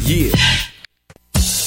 Yeah!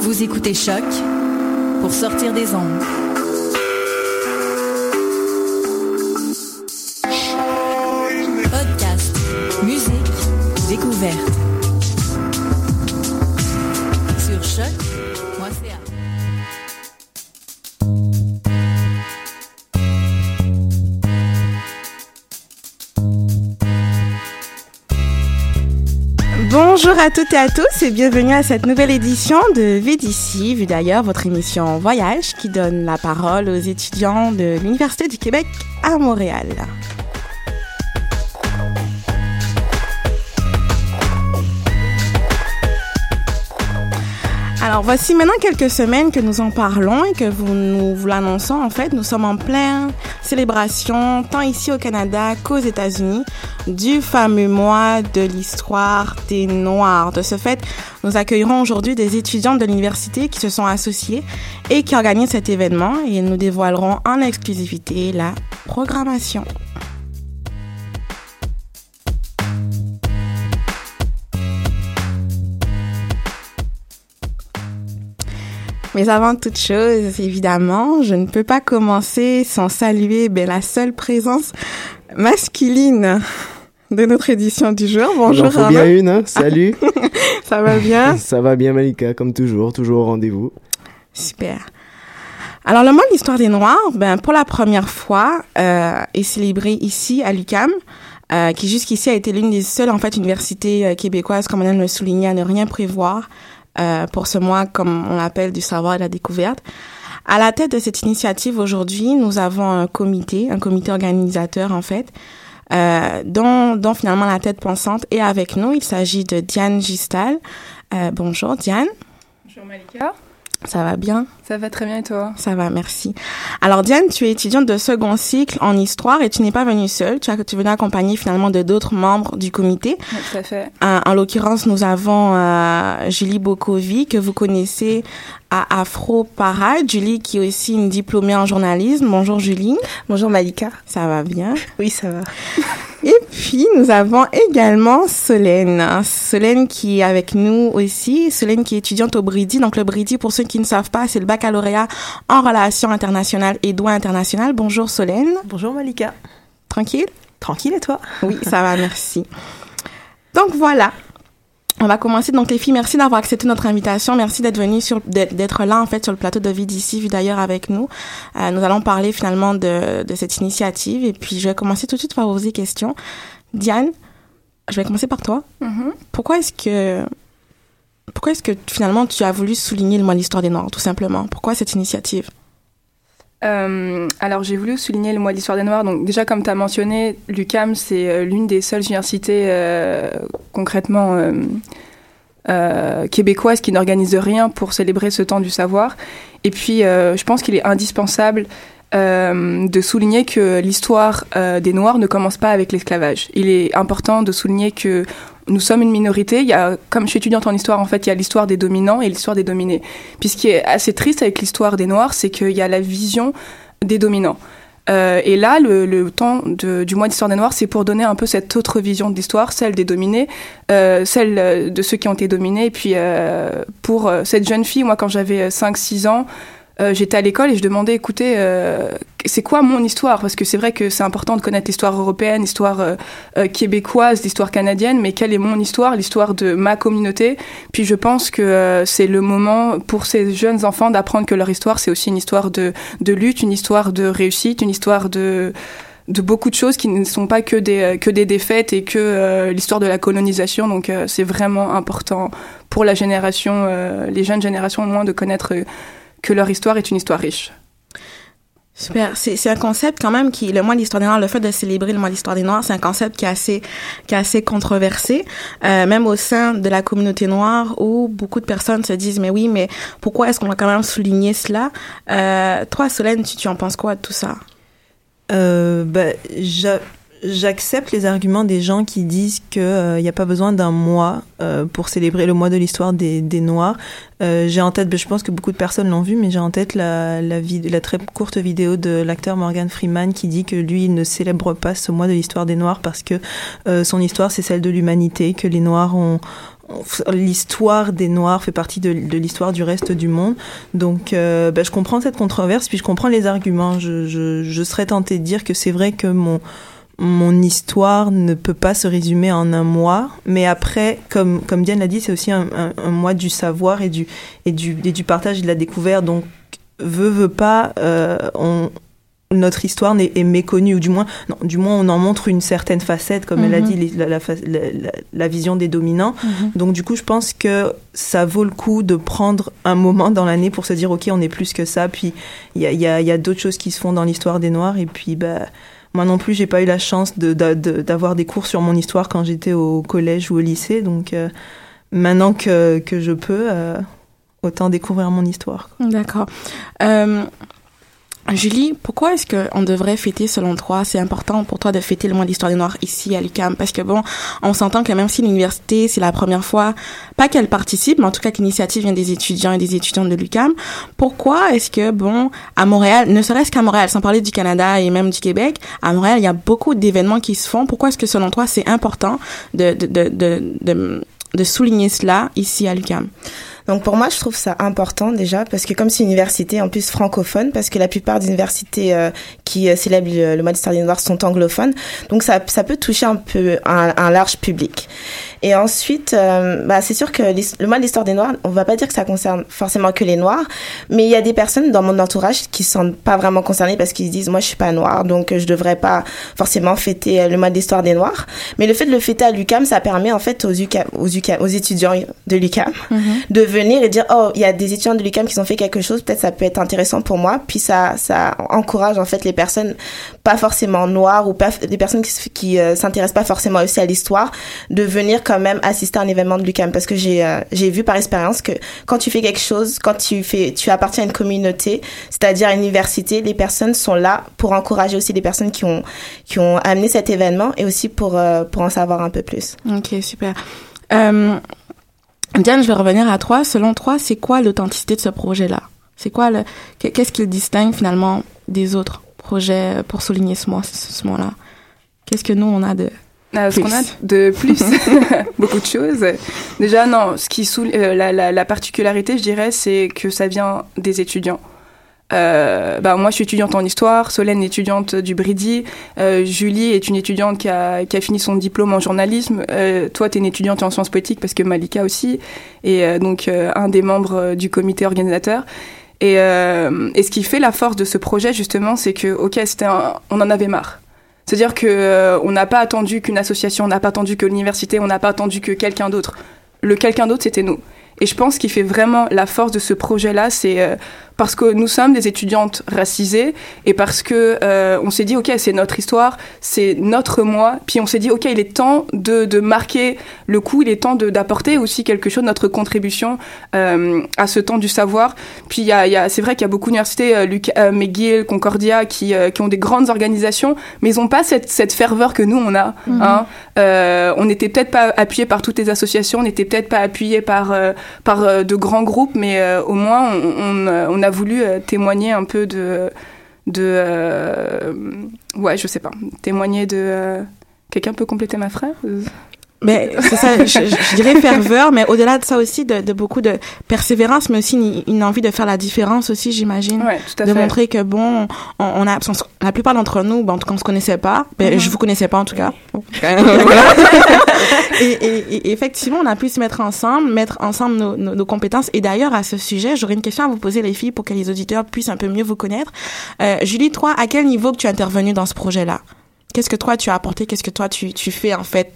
Vous écoutez Choc pour sortir des ondes. Podcast, musique, découverte. Bonjour à toutes et à tous et bienvenue à cette nouvelle édition de VDC, vu d'ailleurs votre émission Voyage qui donne la parole aux étudiants de l'Université du Québec à Montréal. Alors voici maintenant quelques semaines que nous en parlons et que vous, nous vous l'annonçons. En fait, nous sommes en pleine célébration, tant ici au Canada qu'aux États-Unis, du fameux mois de l'histoire des Noirs. De ce fait, nous accueillerons aujourd'hui des étudiants de l'université qui se sont associés et qui organisent cet événement et nous dévoilerons en exclusivité la programmation. Mais avant toute chose, évidemment, je ne peux pas commencer sans saluer ben, la seule présence masculine de notre édition du jour. Bonjour. Il en faut bien une, hein Salut. Ça va bien? Ça va bien, Malika, comme toujours, toujours au rendez-vous. Super. Alors, le mois de l'histoire des Noirs, ben, pour la première fois, euh, est célébré ici à l'UCAM. Euh, qui jusqu'ici a été l'une des seules en fait universités euh, québécoises, comme on le souligner, à ne rien prévoir euh, pour ce mois, comme on l'appelle, du savoir et de la découverte. À la tête de cette initiative aujourd'hui, nous avons un comité, un comité organisateur en fait, euh, dont, dont finalement la tête pensante est avec nous. Il s'agit de Diane Gistal. Euh, bonjour Diane. Bonjour Malika. Ça va bien? Ça va très bien et toi? Ça va, merci. Alors Diane, tu es étudiante de second cycle en histoire et tu n'es pas venue seule. Tu as tu venais accompagner finalement de d'autres membres du comité. Oui, tout à fait. Euh, en l'occurrence, nous avons euh, Julie Bokovi que vous connaissez à Afro Parade. Julie qui est aussi une diplômée en journalisme. Bonjour Julie. Bonjour Malika. Ça va bien? Oui, ça va. Et puis, nous avons également Solène. Solène qui est avec nous aussi. Solène qui est étudiante au Brady. Donc, le Brady, pour ceux qui ne savent pas, c'est le baccalauréat en relations internationales et droit international. Bonjour Solène. Bonjour Malika. Tranquille? Tranquille et toi? Oui, ça va, merci. Donc, voilà. On va commencer. Donc, les filles, merci d'avoir accepté notre invitation. Merci d'être venues sur, d'être là, en fait, sur le plateau de VDC, vu d'ailleurs avec nous. Euh, nous allons parler finalement de, de cette initiative. Et puis, je vais commencer tout de suite par poser des questions. Diane, je vais commencer par toi. Mhm. Pourquoi est-ce que, pourquoi est-ce que finalement tu as voulu souligner le mois de l'histoire des Noirs, tout simplement? Pourquoi cette initiative? Euh, alors, j'ai voulu souligner le mois de l'histoire des Noirs. Donc, déjà, comme tu as mentionné, l'UCAM, c'est euh, l'une des seules universités euh, concrètement québécoises qui n'organise rien pour célébrer ce temps du savoir. Et puis, je pense qu'il est indispensable de souligner que l'histoire des Noirs ne commence pas avec l'esclavage. Il est important de souligner que nous sommes une minorité. Il y a, comme je suis étudiante en histoire, en fait, il y a l'histoire des dominants et l'histoire des dominés. Puis ce qui est assez triste avec l'histoire des Noirs, c'est qu'il y a la vision des dominants. Euh, et là, le, temps du mois d'histoire des Noirs, c'est pour donner un peu cette autre vision de l'histoire, celle des dominés, euh, celle euh, de ceux qui ont été dominés. Et puis, pour cette jeune fille, moi, quand j'avais 5-6 ans, j'étais à l'école et je demandais, écoutez, c'est quoi mon histoire? Parce que c'est vrai que c'est important de connaître l'histoire européenne, l'histoire euh, euh, québécoise, l'histoire canadienne, mais quelle est mon histoire, l'histoire de ma communauté. Puis je pense que euh, c'est le moment pour ces jeunes enfants d'apprendre que leur histoire, c'est aussi une histoire de, de lutte, une histoire de réussite, une histoire de de beaucoup de choses qui ne sont pas que des que des défaites et que euh, l'histoire de la colonisation. Donc euh, c'est vraiment important pour la génération euh, les jeunes générations au moins de connaître euh, que leur histoire est une histoire riche Super. C'est, un concept quand même qui, le mois de l'histoire des Noirs, le fait de célébrer le mois de l'histoire des Noirs, c'est un concept qui est assez, qui est assez controversé, euh, même au sein de la communauté noire où beaucoup de personnes se disent, mais oui, mais pourquoi est-ce qu'on va quand même souligner cela? Euh, toi, Solène, tu, tu en penses quoi de tout ça? Euh, bah, j'a- J'accepte les arguments des gens qui disent qu'il n'y a pas besoin d'un mois euh, pour célébrer le mois de l'histoire des, des Noirs. Euh, j'ai en tête, bah, je pense que beaucoup de personnes l'ont vu, mais j'ai en tête la, la, la très courte vidéo de l'acteur Morgan Freeman qui dit que lui, il ne célèbre pas ce mois de l'histoire des Noirs parce que euh, son histoire, c'est celle de l'humanité, que les Noirs ont ont- l'histoire des Noirs fait partie de, de l'histoire du reste du monde. Donc, euh, bah, je comprends cette controverse, puis je comprends les arguments. Je, je, je serais tentée de dire que c'est vrai que mon mon histoire ne peut pas se résumer en un mois, mais après, comme comme Diane l'a dit, c'est aussi un, un, un mois du savoir et du et du et du partage et de la découverte. Donc, veut veut pas, euh, on notre histoire est méconnue ou du moins non, du moins on en montre une certaine facette comme elle a Mhm. dit la, la, la, vision des dominants donc du coup je pense que ça vaut le coup de prendre un moment dans l'année pour se dire ok on est plus que ça puis il y a, y a, y a d'autres choses qui se font dans l'histoire des noirs et puis bah moi non plus j'ai pas eu la chance de- de- de- d'avoir des cours sur mon histoire quand j'étais au collège ou au lycée donc euh, maintenant que, je peux euh, autant découvrir mon histoire D'accord. Julie, pourquoi est-ce qu'on devrait fêter selon toi? C'est important pour toi de fêter le mois d'histoire des Noirs ici à l'UQAM parce que bon, on s'entend que même si l'université c'est la première fois, pas qu'elle participe, mais en tout cas que l'initiative vient des étudiants et des étudiantes de l'UQAM. Pourquoi est-ce que bon, à Montréal, ne serait-ce qu'à Montréal, sans parler du Canada et même du Québec, à Montréal il y a beaucoup d'événements qui se font. Pourquoi est-ce que selon toi c'est important de de, de de de de souligner cela ici à l'UQAM? Donc pour moi, je trouve ça important déjà parce que comme c'est une université en plus francophone, parce que la plupart des universités euh, qui euh, célèbrent le, le mois d'histoire des Noirs sont anglophones, donc ça, ça peut toucher un peu un, un large public. Et ensuite, euh, bah, c'est sûr que le mois de l'histoire des Noirs, on va pas dire que ça concerne forcément que les Noirs, mais il y a des personnes dans mon entourage qui sont pas vraiment concernées parce qu'ils se disent moi je suis pas noire, donc euh, je devrais pas forcément fêter euh, le mois de l'histoire des Noirs. Mais le fait de le fêter à l'UCAM, ça permet en fait aux, UQAM, aux, UQAM, aux étudiants de l'UCAM de venir et dire oh il y a des étudiants de l'UCAM qui ont fait quelque chose peut-être ça peut être intéressant pour moi puis ça ça encourage en fait les personnes pas forcément noires ou des personnes qui qui euh, s'intéressent pas forcément aussi à l'histoire de venir quand même assister à un événement de l'UCAM parce que j'ai euh, j'ai vu par expérience que quand tu fais quelque chose quand tu fais tu appartiens à une communauté c'est-à-dire à une université les personnes sont là pour encourager aussi les personnes qui ont qui ont amené cet événement et aussi pour euh, pour en savoir un peu plus Ok, super. Diane, je vais revenir à toi. Selon toi, c'est quoi l'authenticité de ce projet-là? C'est quoi le qu'est- qu'est-ce qui le distingue finalement des autres? Projets pour souligner ce mois, ce, mois-là Qu'est-ce que nous on a de Euh, ce Plus. qu'on a de plus, beaucoup de choses. Déjà, non, ce qui soul- euh, la, la, la particularité, je dirais, c'est que ça vient des étudiants. Euh, bah, moi, je suis étudiante en histoire, Solène est étudiante du euh, Julie est une étudiante qui a, qui a fini son diplôme en journalisme, toi, tu es une étudiante en sciences politiques parce que Malika aussi, et donc un des membres du comité organisateur. Et, euh, et ce qui fait la force de ce projet, justement, c'est que, ok, on en avait marre. C'est-à-dire que euh, on n'a pas attendu qu'une association, on n'a pas attendu que l'université, on n'a pas attendu que quelqu'un d'autre. Le quelqu'un d'autre, c'était nous. Et je pense qu'il fait vraiment la force de ce projet-là, c'est euh, parce que nous sommes des étudiantes racisées et parce que euh, on s'est dit ok c'est notre histoire, c'est notre moi, puis on s'est dit ok il est temps de, de marquer le coup, il est temps de- d'apporter aussi quelque chose, notre contribution euh, à ce temps du savoir. Puis il y a, y a- c'est vrai qu'il y a beaucoup d'universités, euh, Luc- euh, McGill, Concordia, qui, euh, qui ont des grandes organisations, mais ils n'ont pas cette, cette ferveur que nous on a. hein. Euh, on n'était peut-être pas appuyé par toutes les associations, on n'était peut-être pas appuyé par euh, par euh, de grands groupes, mais euh, au moins on, on, on a voulu euh, témoigner un peu de de euh, ouais je sais pas témoigner de euh, quelqu'un peut compléter ma phrase? Mais c'est ça, je, je, dirais ferveur, mais au-delà de ça aussi, de, de, beaucoup de persévérance, mais aussi une, une, envie de faire la différence aussi, j'imagine. Ouais, tout à de fait. montrer que bon, on, on a, la plupart d'entre nous, bon, en tout cas, on se connaissait pas. Ben, Mhm. Je vous connaissais pas en tout cas. Et, et, et effectivement, on a pu se mettre ensemble, mettre ensemble nos, nos, nos compétences. Et d'ailleurs, à ce sujet, j'aurais une question à vous poser, les filles, pour que les auditeurs puissent un peu mieux vous connaître. Euh, Julie, toi, à quel niveau que tu es intervenue dans ce projet-là? Qu'est-ce que toi tu as apporté? Qu'est-ce que toi tu, tu fais en fait?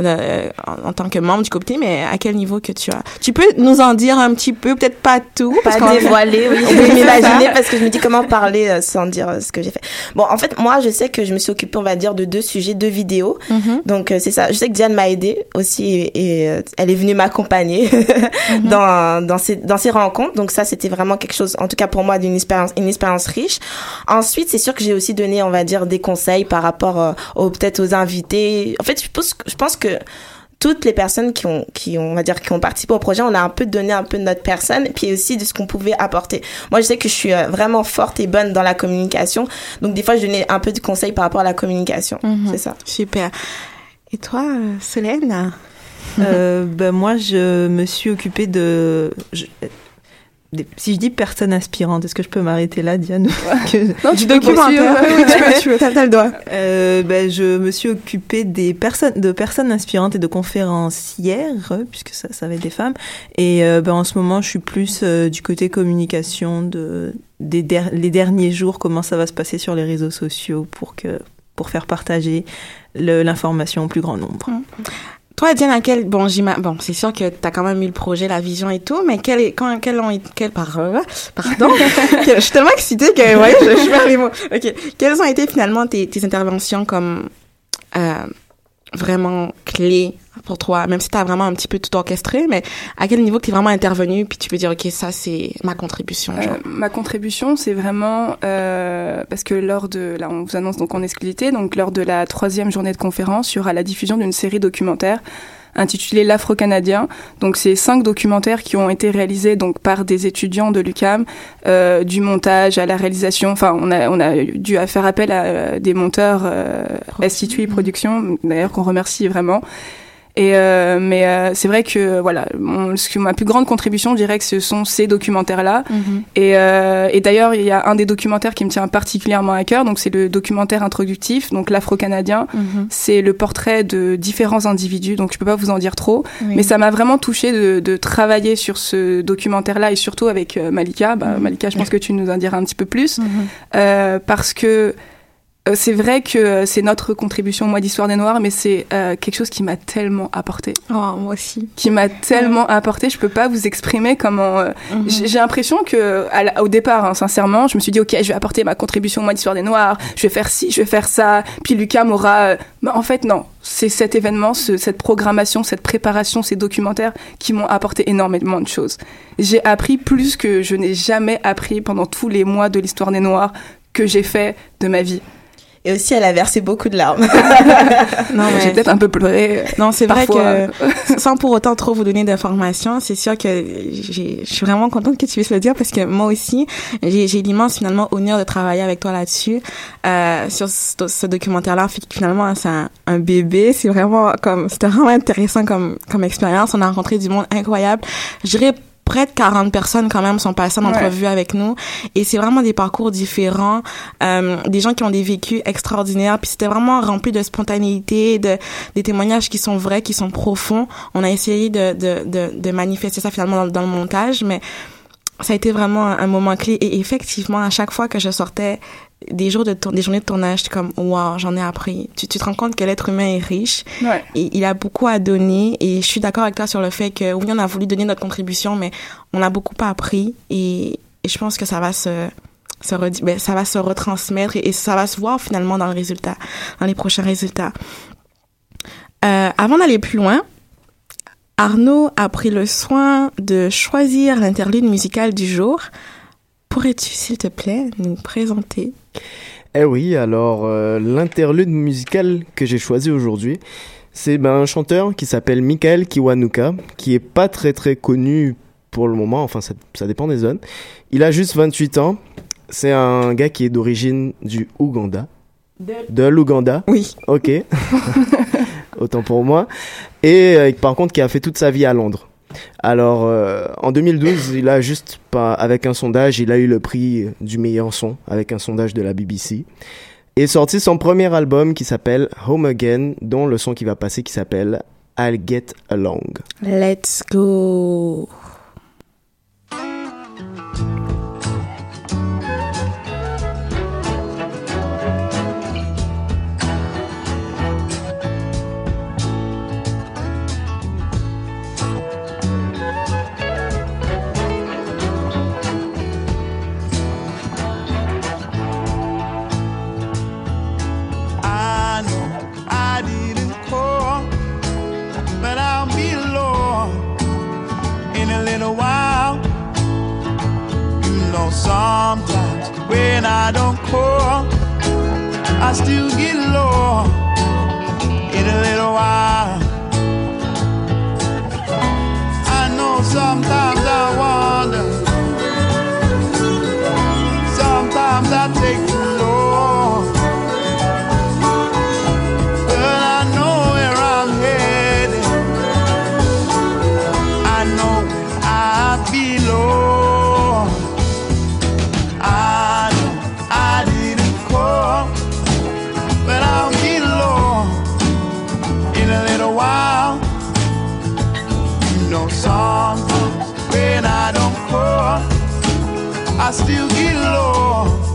Euh, en, en, tant que membre du comité Mais à quel niveau que tu as? Tu peux nous en dire un petit peu, peut-être pas tout, pas dévoiler, oui. On peut m'imaginer parce que je me dis comment parler euh, sans dire euh, ce que j'ai fait. Bon, en fait, moi, je sais que je me suis occupée, on va dire, de deux sujets, deux vidéos. Mhm. Mm -hmm. Donc c'est ça. Je sais que Diane m'a aidée aussi et, et elle est venue m'accompagner mm -hmm. dans dans ces dans ces rencontres. Donc ça, c'était vraiment quelque chose, en tout cas pour moi, d'une expérience une expérience riche. Ensuite, c'est sûr que j'ai aussi donné, on va dire, des conseils par rapport aux peut-être aux invités. En fait, je pense je pense que toutes les personnes qui ont, qui ont, on va dire, qui ont participé au projet, on a un peu donné un peu de notre personne, puis aussi de ce qu'on pouvait apporter. Moi, je sais que je suis vraiment forte et bonne dans la communication, donc des fois, je donnais un peu de conseils par rapport à la communication. Mm -hmm. C'est ça. Super. Et toi, Solène? Euh, ben moi, je me suis occupée de. Je, si je dis personne inspirante, est-ce que je peux m'arrêter là, Diane Non, tu documentaire. oui, tu peux, tu peux, t'as le droit. Euh, ben, je me suis occupée des personnes, de personnes inspirantes et de conférencières, puisque ça, ça va être des femmes. Et euh, ben, en ce moment, je suis plus euh, du côté communication de des der les derniers jours, comment ça va se passer sur les réseaux sociaux pour que pour faire partager l'information au plus grand nombre. Toi, Diane, à quel, bon, bon, c'est sûr que t'as quand même eu le projet, la vision et tout, mais quel est, quand, quel ont quel, par, pardon, je suis tellement excitée que, ouais, je, je perds les mots. Ok. Quelles ont été finalement tes, tes interventions comme, euh, vraiment clés pour toi, même si t'as vraiment un petit peu tout orchestré, mais à quel niveau tu es vraiment intervenu, puis tu peux dire, ok, ça c'est ma contribution. Euh, ma contribution, c'est vraiment euh, parce que lors de, là, on vous annonce donc en exclusivité, donc lors de la troisième journée de conférence, il y aura la diffusion d'une série documentaire intitulée L'Afro-Canadien. Donc c'est cinq documentaires qui ont été réalisés donc par des étudiants de l'UCAM, euh, du montage à la réalisation. Enfin, on a on a dû faire appel à euh, des monteurs euh, SITUI Productions, d'ailleurs qu'on remercie vraiment. Et euh, mais euh, c'est vrai que voilà, mon, ce que ma plus grande contribution, je dirais que ce sont ces documentaires-là. Mm -hmm. Et, euh, et d'ailleurs, il y a un des documentaires qui me tient particulièrement à cœur. Donc c'est le documentaire introductif, donc l'Afro-Canadien. Mm -hmm. C'est le portrait de différents individus. Donc je peux pas vous en dire trop, oui. mais ça m'a vraiment touché de, de, travailler sur ce documentaire-là et surtout avec euh, Malika. Bah, -hmm. Malika, je pense que tu nous en diras un petit peu plus euh, parce que c'est vrai que c'est notre contribution, moi, d'Histoire des Noirs, mais c'est euh, quelque chose qui m'a tellement apporté. Oh, moi aussi. Qui m'a tellement apporté, je peux pas vous exprimer comment... Euh, Mhm. mm -hmm. J'ai l'impression que, à, au départ, hein, sincèrement, je me suis dit, OK, je vais apporter ma contribution, moi, d'Histoire des Noirs, je vais faire ci, je vais faire ça, puis Lucas m'aura... Mais en fait, non. C'est cet événement, ce, cette programmation, cette préparation, ces documentaires qui m'ont apporté énormément de choses. J'ai appris plus que je n'ai jamais appris pendant tous les mois de l'Histoire des Noirs que j'ai fait de ma vie. Et aussi, elle a versé beaucoup de larmes. non, mais... j'ai peut-être un peu pleuré. Non, c'est vrai que sans pour autant trop vous donner d'informations, c'est sûr que je suis vraiment contente que tu puisses le dire parce que moi aussi, j'ai l'immense finalement honneur de travailler avec toi là-dessus euh, sur ce, ce documentaire-là. Finalement, c'est un, un, bébé. C'est vraiment comme c'était vraiment intéressant comme comme expérience. On a rencontré du monde incroyable. Je dirais près de 40 personnes quand même sont passées en entrevue ouais. avec nous. Et c'est vraiment des parcours différents euh, des gens qui ont des vécus extraordinaires. Puis c'était vraiment rempli de spontanéité de des témoignages qui sont vrais qui sont profonds. On a essayé de de de, de manifester ça finalement dans, dans le montage mais ça a été vraiment un, un moment clé. Et effectivement à chaque fois que je sortais des jours de des journées de tournage comme waouh j'en ai appris. Tu, tu te rends compte que l'être humain est riche. Ouais. et il a beaucoup à donner. Et je suis d'accord avec toi sur le fait que oui on a voulu donner notre contribution mais on a beaucoup appris. Et, et je pense que ça va se se ben, ça va se retransmettre et, et, ça va se voir finalement dans le résultat dans les prochains résultats. Euh, avant d'aller plus loin Arnaud a pris le soin de choisir l'interlude musical du jour Pourrais-tu, s'il te plaît, nous présenter? Eh oui, alors euh, l'interlude musical que j'ai choisi aujourd'hui, c'est ben, un chanteur qui s'appelle Michael Kiwanuka, qui est pas très très connu pour le moment, enfin ça, ça dépend des zones. Il a juste 28 ans, c'est un gars qui est d'origine du Ouganda. De, de l'Ouganda Oui. Ok. autant pour moi. Et euh, par contre, qui a fait toute sa vie à Londres. Alors, euh, en 2012, il a juste pas, avec un sondage, il a eu le prix du meilleur son avec un sondage de la BBC. Et sorti son premier album qui s'appelle Home Again, dont le son qui va passer qui s'appelle I'll Get Along. Let's go. Still get low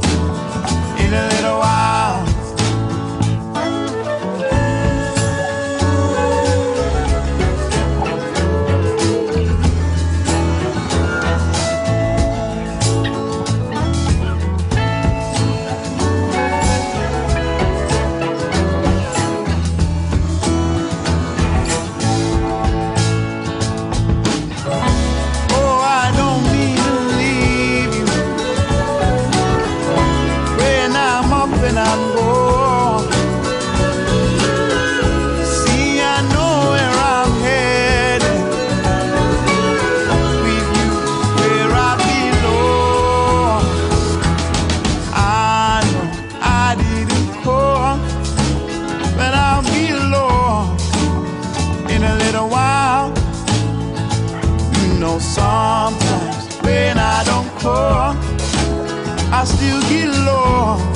you get lost.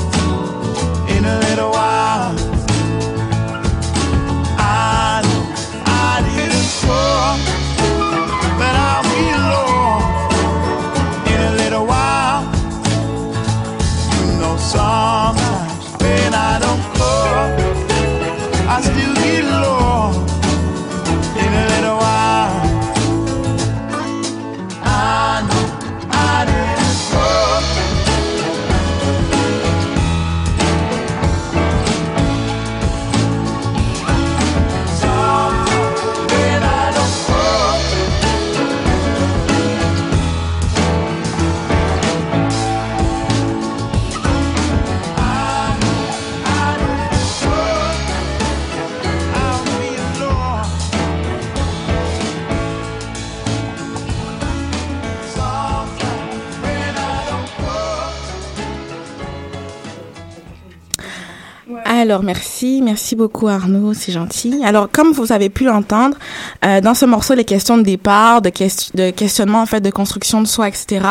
Alors merci, merci beaucoup Arnaud, c'est gentil. Alors comme vous avez pu l'entendre, euh, dans ce morceau, les questions de départ, de, ques- de questionnement en fait, de construction de soi, etc.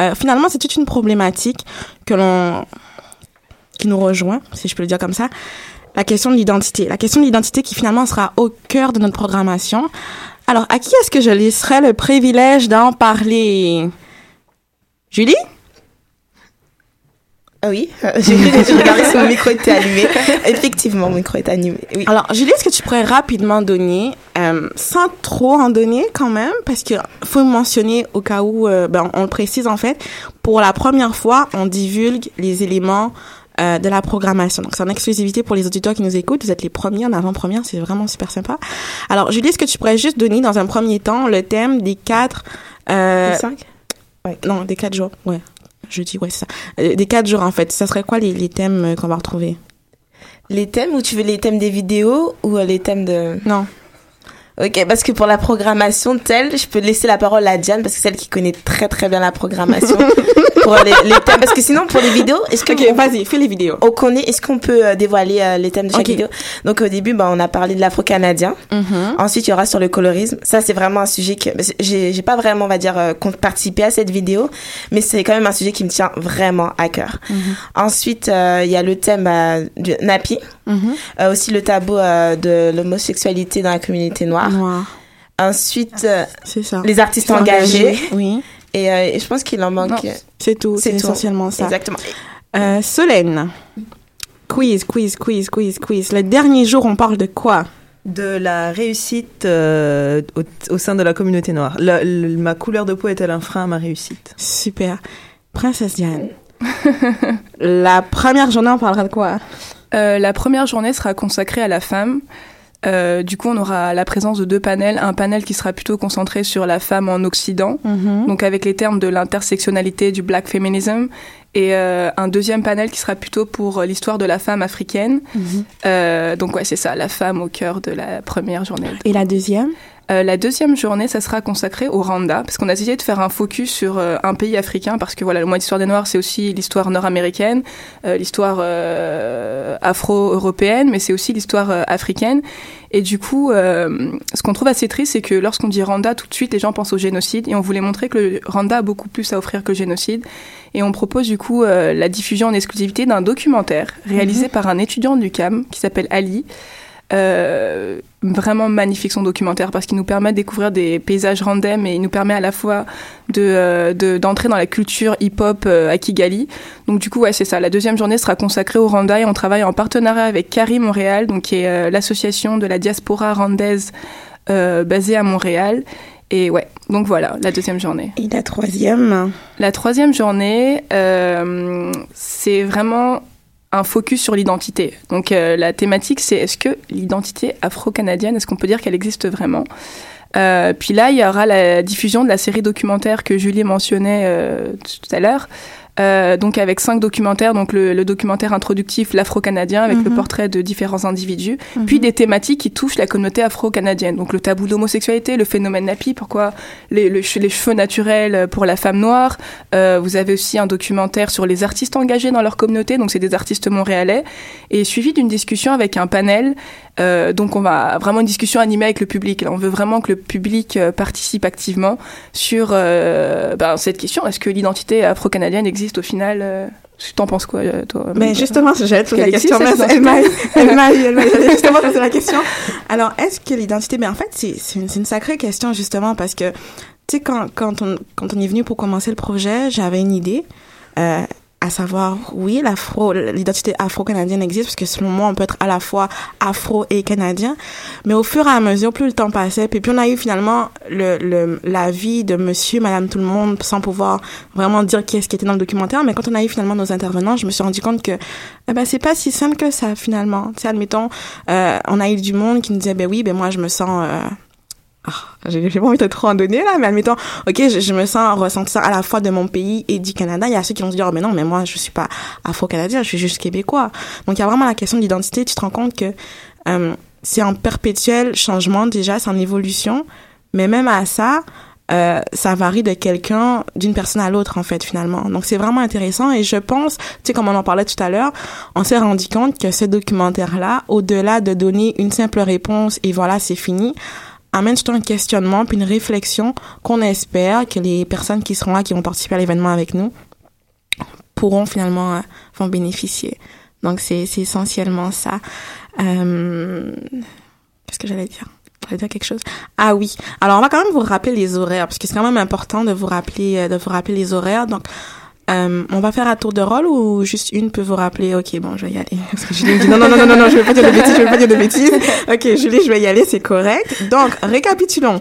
euh, finalement, c'est toute une problématique que l'on qui nous rejoint, si je peux le dire comme ça. La question de l'identité, la question de l'identité qui finalement sera au cœur de notre programmation. Alors à qui est-ce que je laisserai le privilège d'en parler? Julie? Ah oui, euh, j'ai regardé si mon micro était allumé. Effectivement, mon micro est allumé. Oui. Alors, Julie, est-ce que tu pourrais rapidement donner, euh, sans trop en donner quand même, parce que faut mentionner au cas où, euh, ben, on le précise en fait, pour la première fois, on divulgue les éléments euh, de la programmation. Donc, c'est en exclusivité pour les auditeurs qui nous écoutent. Vous êtes les premiers en avant-première, c'est vraiment super sympa. Alors, Julie, est-ce que tu pourrais juste donner dans un premier temps le thème des quatre... Euh, Les cinq? Non, des quatre jours, ouais. Jeudi, ouais, c'est ça. Euh, des quatre jours, en fait. Ça serait quoi les, les thèmes euh, qu'on va retrouver? Les thèmes ou tu veux les thèmes des vidéos ou euh, les thèmes de... Non. Ok, parce que pour la programmation telle, je peux laisser la parole à Diane parce que c'est elle qui connaît très très bien la programmation pour les, les thèmes. Parce que sinon pour les vidéos, est-ce que Ok, vas-y, fais les vidéos. on connaît, est-ce qu'on peut euh, dévoiler euh, les thèmes de chaque Ok. vidéo? Donc au début, bah, on a parlé de l'afro-canadien. Mhm. Ensuite, il y aura sur le colorisme. Ça, c'est vraiment un sujet que j'ai pas vraiment, on va dire, euh, participé à cette vidéo, mais c'est quand même un sujet qui me tient vraiment à cœur. Ensuite, euh, il y a le thème euh, du Euh, aussi le tabou euh, de l'homosexualité dans la communauté noire. Noir. Ensuite, euh, ça. les artistes engagés. Oui. Et, euh, et je pense qu'il en manque. C'est tout. C'est essentiellement ça. Exactement. Euh, Solène. Quiz, quiz, quiz, quiz, quiz. Le dernier jour, on parle de quoi? De la réussite euh, au, au sein de la communauté noire. Ma couleur de peau est-elle un frein à ma réussite? Super. Princesse Diane. La première journée, on parlera de quoi? Euh, la première journée sera consacrée à la femme. Euh, du coup, on aura la présence de deux panels. Un panel qui sera plutôt concentré sur la femme en Occident, Mhm. donc avec les termes de l'intersectionnalité, du black feminism, et euh, un deuxième panel qui sera plutôt pour l'histoire de la femme africaine. Mhm. Euh, donc ouais, c'est ça, la femme au cœur de la première journée. Et la deuxième? Euh, la deuxième journée, ça sera consacré au Rwanda, parce qu'on a essayé de faire un focus sur euh, un pays africain, parce que voilà, le mois d'histoire des Noirs, c'est aussi l'histoire nord-américaine, euh, l'histoire afro-européenne, mais c'est aussi l'histoire africaine. Et du coup, ce qu'on trouve assez triste, c'est que lorsqu'on dit Rwanda, tout de suite, les gens pensent au génocide, et on voulait montrer que le Rwanda a beaucoup plus à offrir que le génocide. Et on propose du coup la diffusion en exclusivité d'un documentaire réalisé par un étudiant du CAM qui s'appelle Ali. Euh, vraiment magnifique son documentaire parce qu'il nous permet de découvrir des paysages random et il nous permet à la fois de euh, de- d'entrer dans la culture hip-hop euh, à Kigali. Donc du coup ouais c'est ça. La deuxième journée sera consacrée au Rwanda et on travaille en partenariat avec Cari Montréal, donc qui est euh, l'association de la diaspora rwandaise basée à Montréal. Et ouais, donc voilà, la deuxième journée. Et la troisième? La troisième journée, c'est vraiment un focus sur l'identité. Donc euh, la thématique, c'est est-ce que l'identité afro-canadienne, est-ce qu'on peut dire qu'elle existe vraiment? Euh, Puis là, il y aura la diffusion de la série documentaire que Julie mentionnait euh, tout à l'heure. Euh, donc avec cinq documentaires, donc le, le documentaire introductif l'afro-canadien avec le Mhm. portrait de différents individus, puis des thématiques qui touchent la communauté afro-canadienne, donc le tabou de l'homosexualité, le phénomène nappy, pourquoi les, le che- les cheveux naturels pour la femme noire. Euh, vous avez aussi un documentaire sur les artistes engagés dans leur communauté, donc c'est des artistes montréalais, et suivi d'une discussion avec un panel. Euh, donc on va vraiment une discussion animée avec le public. On veut vraiment que le public euh, participe activement sur euh, ben, cette question. Est-ce que l'identité afro-canadienne existe au final euh, T'en penses quoi, toi Monica justement, j'allais te poser la question. mais elle m'a elle m'a elle m'a j'allais justement poser la question. Alors, est-ce que l'identité, ben en fait, c'est une, sacrée question justement parce que, tu sais, quand, quand, on, quand on est venu pour commencer le projet, j'avais une idée, euh, à savoir, oui, l'afro, l'identité afro-canadienne existe parce que selon moi, on peut être à la fois afro et canadien. Mais au fur et à mesure, plus le temps passait, puis plus on a eu finalement le, le, la vie de monsieur, madame, tout le monde, sans pouvoir vraiment dire qu'est-ce qui était dans le documentaire. Mais quand on a eu finalement nos intervenants, je me suis rendu compte que eh ben c'est pas si simple que ça finalement. Tu sais, admettons, euh, on a eu du monde qui nous disait ben oui, ben moi je me sens euh, ah, j'ai pas envie de trop en donner là, mais admettons, ok, je, je me sens ressentir à la fois de mon pays et du Canada. Il y a ceux qui vont se dire, oh, mais non, mais moi je suis pas afro-canadien, je suis juste québécois. Donc il y a vraiment la question de l'identité. Tu te rends compte que euh, c'est en perpétuel changement déjà, c'est en évolution, mais même à ça, euh, ça varie de quelqu'un, d'une personne à l'autre en fait finalement. Donc c'est vraiment intéressant et je pense, tu sais comme on en parlait tout à l'heure, on s'est rendu compte que ce documentaire-là, au-delà de donner une simple réponse et voilà c'est fini, amène surtout un questionnement puis une réflexion qu'on espère que les personnes qui seront là, qui vont participer à l'événement avec nous, pourront finalement euh, vont bénéficier. Donc c'est essentiellement ça. Euh, Qu'est-ce que j'allais dire? J'allais dire quelque chose. Ah oui. Alors on va quand même vous rappeler les horaires parce que c'est quand même important de vous rappeler euh, de vous rappeler les horaires. Donc euh, on va faire un tour de rôle ou juste une peut vous rappeler? Ok, bon, je vais y aller. Julie me dit non, non, non, non, non, non, je vais pas dire de bêtises, je vais pas dire de bêtises. Ok, Julie, je vais y aller, c'est correct. Donc, récapitulons.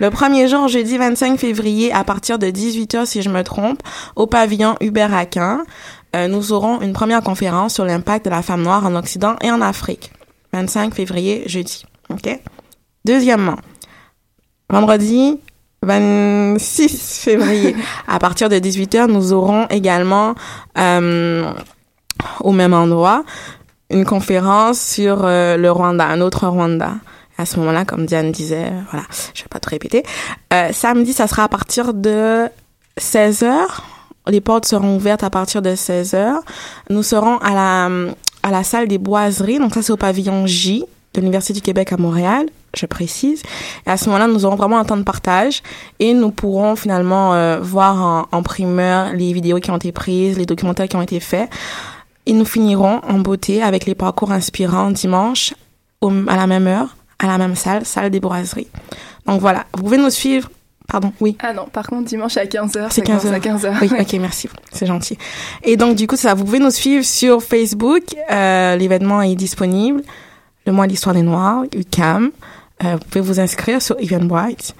Le premier jour, jeudi 25 février, à partir de 18h, si je me trompe, au pavillon Hubert Aquin, euh, nous aurons une première conférence sur l'impact de la femme noire en Occident et en Afrique. 25 février, jeudi. Ok? Deuxièmement, vendredi 26 février, à partir de 18h, nous aurons également euh, au même endroit une conférence sur euh, le Rwanda, un autre Rwanda. À ce moment-là, comme Diane disait, voilà, je vais pas te répéter. Euh, samedi, ça sera à partir de 16 heures. Les portes seront ouvertes à partir de 16 heures. Nous serons à la, à la salle des boiseries. Donc ça, c'est au pavillon J de l'Université du Québec à Montréal, je précise. Et à ce moment-là, nous aurons vraiment un temps de partage et nous pourrons finalement euh, voir en, en primeur les vidéos qui ont été prises, les documentaires qui ont été faits. Et nous finirons en beauté avec les parcours inspirants dimanche au- à la même heure, à la même salle, salle des boiseries. Donc voilà, vous pouvez nous suivre. Pardon, oui. Ah non, par contre, dimanche à 15h, C'est 15 heures. à 15h. Oui, ok, merci. C'est gentil. Et donc, du coup, ça, vous pouvez nous suivre sur Facebook. Euh, L'événement est disponible. Le mois de l'histoire des Noirs, UCAM. Euh, vous pouvez vous inscrire sur Eventbrite.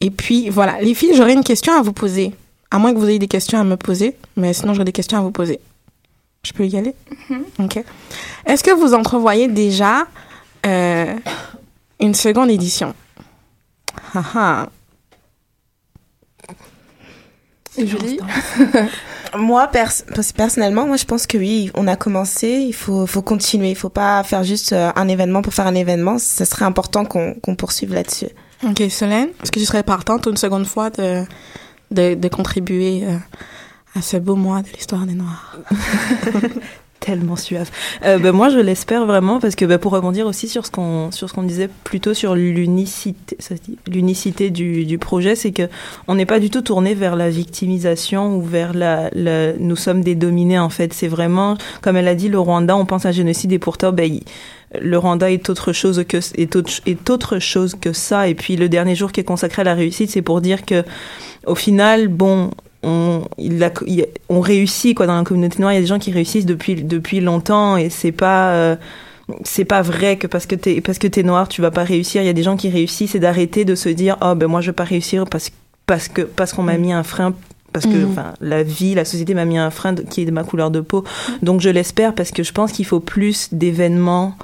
Et puis, voilà. Les filles, j'aurais une question à vous poser. À moins que vous ayez des questions à me poser. Mais sinon, j'aurais des questions à vous poser. Je peux y aller? Ok. Est-ce que vous entrevoyez déjà euh, une seconde édition? Ah ah. Julie Moi, pers- pers- personnellement, moi, je pense que oui, on a commencé, il faut, faut continuer. Il faut pas faire juste euh, un événement pour faire un événement. Ce serait important qu'on qu'on poursuive là-dessus. Ok, Solène, est-ce que tu serais partante une seconde fois de, de, de contribuer euh, à ce beau mois de l'histoire des Noirs? tellement suave. Euh, ben, moi, je l'espère vraiment parce que ben, pour rebondir aussi sur ce qu'on sur ce qu'on disait plutôt sur l'unicité, l'unicité du, du projet, c'est que on n'est pas du tout tourné vers la victimisation ou vers la, nous sommes des dominés en fait. C'est vraiment comme elle a dit le Rwanda, on pense à génocide et pourtant il- le Rwanda est autre chose que est autre, est autre chose que ça et puis le dernier jour qui est consacré à la réussite, c'est pour dire que au final, bon, on, il a- il- on réussit quoi dans la communauté noire. Il y a des gens qui réussissent depuis depuis longtemps et c'est pas euh, c'est pas vrai que parce que t'es parce que t'es noir tu vas pas réussir. Il y a des gens qui réussissent et d'arrêter de se dire oh ben moi je vais pas réussir parce parce que parce qu'on m'a mis un frein parce que Mhm. enfin la vie la société m'a mis un frein de- qui est de ma couleur de peau. Donc je l'espère parce que je pense qu'il faut plus d'événements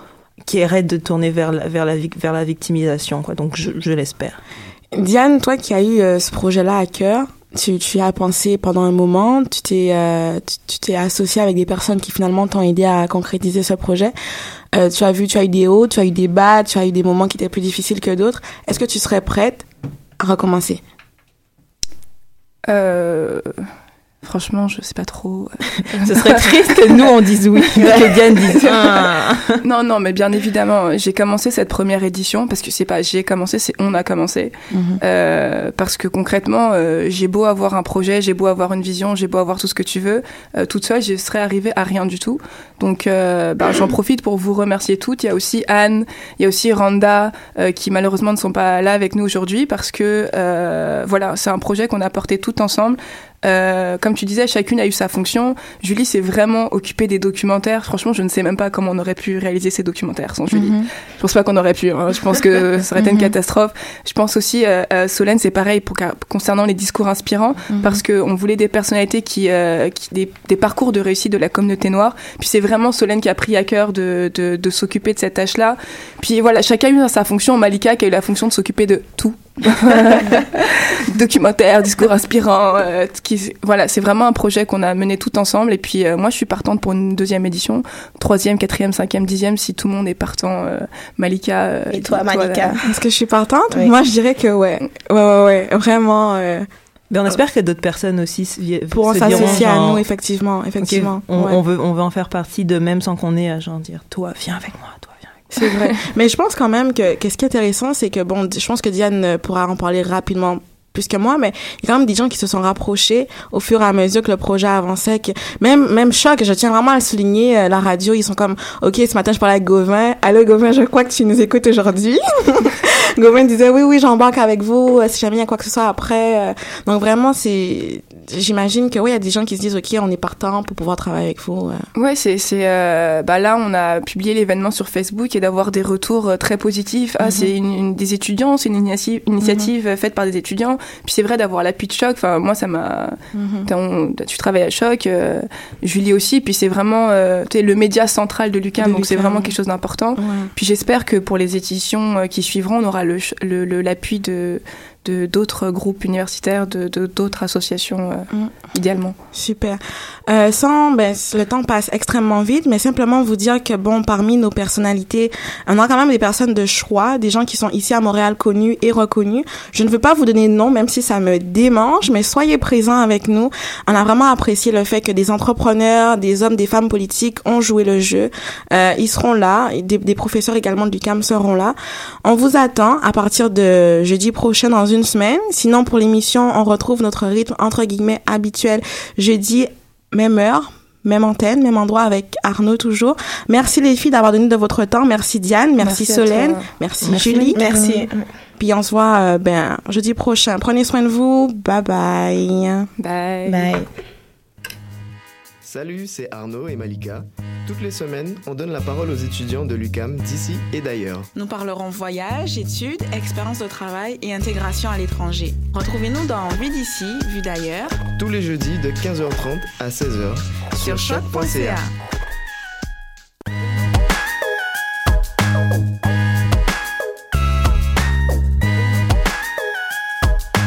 qui arrêtent de tourner vers la, vers la vers la victimisation quoi. Donc je, je l'espère. Diane, toi qui as eu euh, ce projet-là à cœur, tu, as pensé pendant un moment, tu t'es euh, tu t'es associé avec des personnes qui finalement t'ont aidé à concrétiser ce projet. Euh, tu as vu, tu as eu des hauts, tu as eu des bas, tu as eu des moments qui étaient plus difficiles que d'autres. Est-ce que tu serais prête à recommencer? Euh, Franchement, je sais pas trop. Ce serait triste que nous on dise oui, que Diane dise ah. non, non, mais bien évidemment, j'ai commencé cette première édition parce que c'est pas j'ai commencé, c'est on a commencé. Mhm. Euh, parce que concrètement, euh, j'ai beau avoir un projet, j'ai beau avoir une vision, j'ai beau avoir tout ce que tu veux, euh, toute seule, je serais arrivée à rien du tout. Donc, euh, bah, j'en profite pour vous remercier toutes. Il y a aussi Anne, il y a aussi Randa, euh, qui malheureusement ne sont pas là avec nous aujourd'hui parce que euh, voilà, c'est un projet qu'on a porté tout ensemble. Euh, comme tu disais, chacune a eu sa fonction. Julie s'est vraiment occupée des documentaires. Franchement, je ne sais même pas comment on aurait pu réaliser ces documentaires sans Julie. Mhm. Je pense pas qu'on aurait pu. hein. Je pense que ça aurait été une Mhm. catastrophe. Je pense aussi, euh, euh, Solène, c'est pareil pour, concernant les discours inspirants, Mhm. parce qu'on voulait des personnalités qui, qui des, des parcours de réussite de la communauté noire. Puis c'est vraiment Solène qui a pris à cœur de, de, de s'occuper de cette tâche-là. Puis voilà, chacun a eu sa fonction. Malika qui a eu la fonction de s'occuper de tout. Documentaire, discours inspirants. euh, qui, voilà, c'est vraiment un projet qu'on a mené tout ensemble. Et puis euh, moi, je suis partante pour une deuxième édition, troisième, quatrième, cinquième, dixième, si tout le monde est partant. euh, Malika. euh, Et toi, dis-toi, Malika Est-ce que je suis partante? Oui. Moi, je dirais que ouais. Ouais, ouais, ouais. Vraiment, euh, Mais on espère que d'autres personnes aussi se, vi- pour se s'associer à nous, effectivement. Effectivement. on, ouais. on veut, on veut en faire partie de même sans qu'on ait à genre dire toi viens avec moi, toi C'est vrai. Mais je pense quand même que, que ce qui est intéressant, c'est que bon, je pense que Diane euh, pourra en parler rapidement plus que moi, mais il y a quand même des gens qui se sont rapprochés au fur et à mesure que le projet avançait. Que même, même choc, je tiens vraiment à souligner, euh, la radio, ils sont comme, OK, ce matin, je parlais avec Gauvin. Allô, Gauvin, je crois que tu nous écoutes aujourd'hui. Gauvin disait, oui, oui, j'embarque avec vous, euh, si jamais il y a quoi que ce soit après. euh. Donc vraiment, c'est, j'imagine que oui, il y a des gens qui se disent, OK, on est partant pour pouvoir travailler avec vous. euh. Ouais, c'est c'est euh, bah là on a publié l'événement sur Facebook et d'avoir des retours euh, très positifs. Ah, Mhm. c'est une, une- des étudiants, c'est une initiative, initiative euh, faite par des étudiants. Puis c'est vrai d'avoir l'appui de choc. Enfin moi ça m'a on- tu travailles à choc, euh, Julie aussi. Puis c'est vraiment euh, tu le média central de De donc c'est vraiment quelque chose d'important. Ouais. Puis j'espère que pour les éditions qui suivront, on aura le ch- le- le- l'appui de de d'autres groupes universitaires, de de- d'autres associations, euh, Mm. idéalement. Super. Euh, sans, ben, le temps passe extrêmement vite, mais simplement vous dire que bon, parmi nos personnalités, on a quand même des personnes de choix, des gens qui sont ici à Montréal connus et reconnus. Je ne veux pas vous donner de nom, même si ça me démange, mais soyez présents avec nous. On a vraiment apprécié le fait que des entrepreneurs, des hommes, des femmes politiques ont joué le jeu. Euh, ils seront là, des, des professeurs également du CAM seront là. On vous attend à partir de jeudi prochain dans une semaine. Sinon, pour l'émission, on retrouve notre rythme entre guillemets habituel jeudi, même heure. Même antenne, même endroit avec Arnaud toujours. Merci les filles d'avoir donné de votre temps. Merci Diane, merci, Solène, Merci. Julie. Merci. Puis on se voit euh, ben jeudi prochain. Prenez soin de vous. Bye bye. Bye. Bye. Salut, c'est Arnaud et Malika. Toutes les semaines, on donne la parole aux étudiants de l'UCAM d'ici et d'ailleurs. Nous parlerons voyage, études, expérience de travail et intégration à l'étranger. Retrouvez-nous dans Vue d'ici, Vue d'ailleurs Tous les jeudis de 15h30 à 16h sur choc.ca.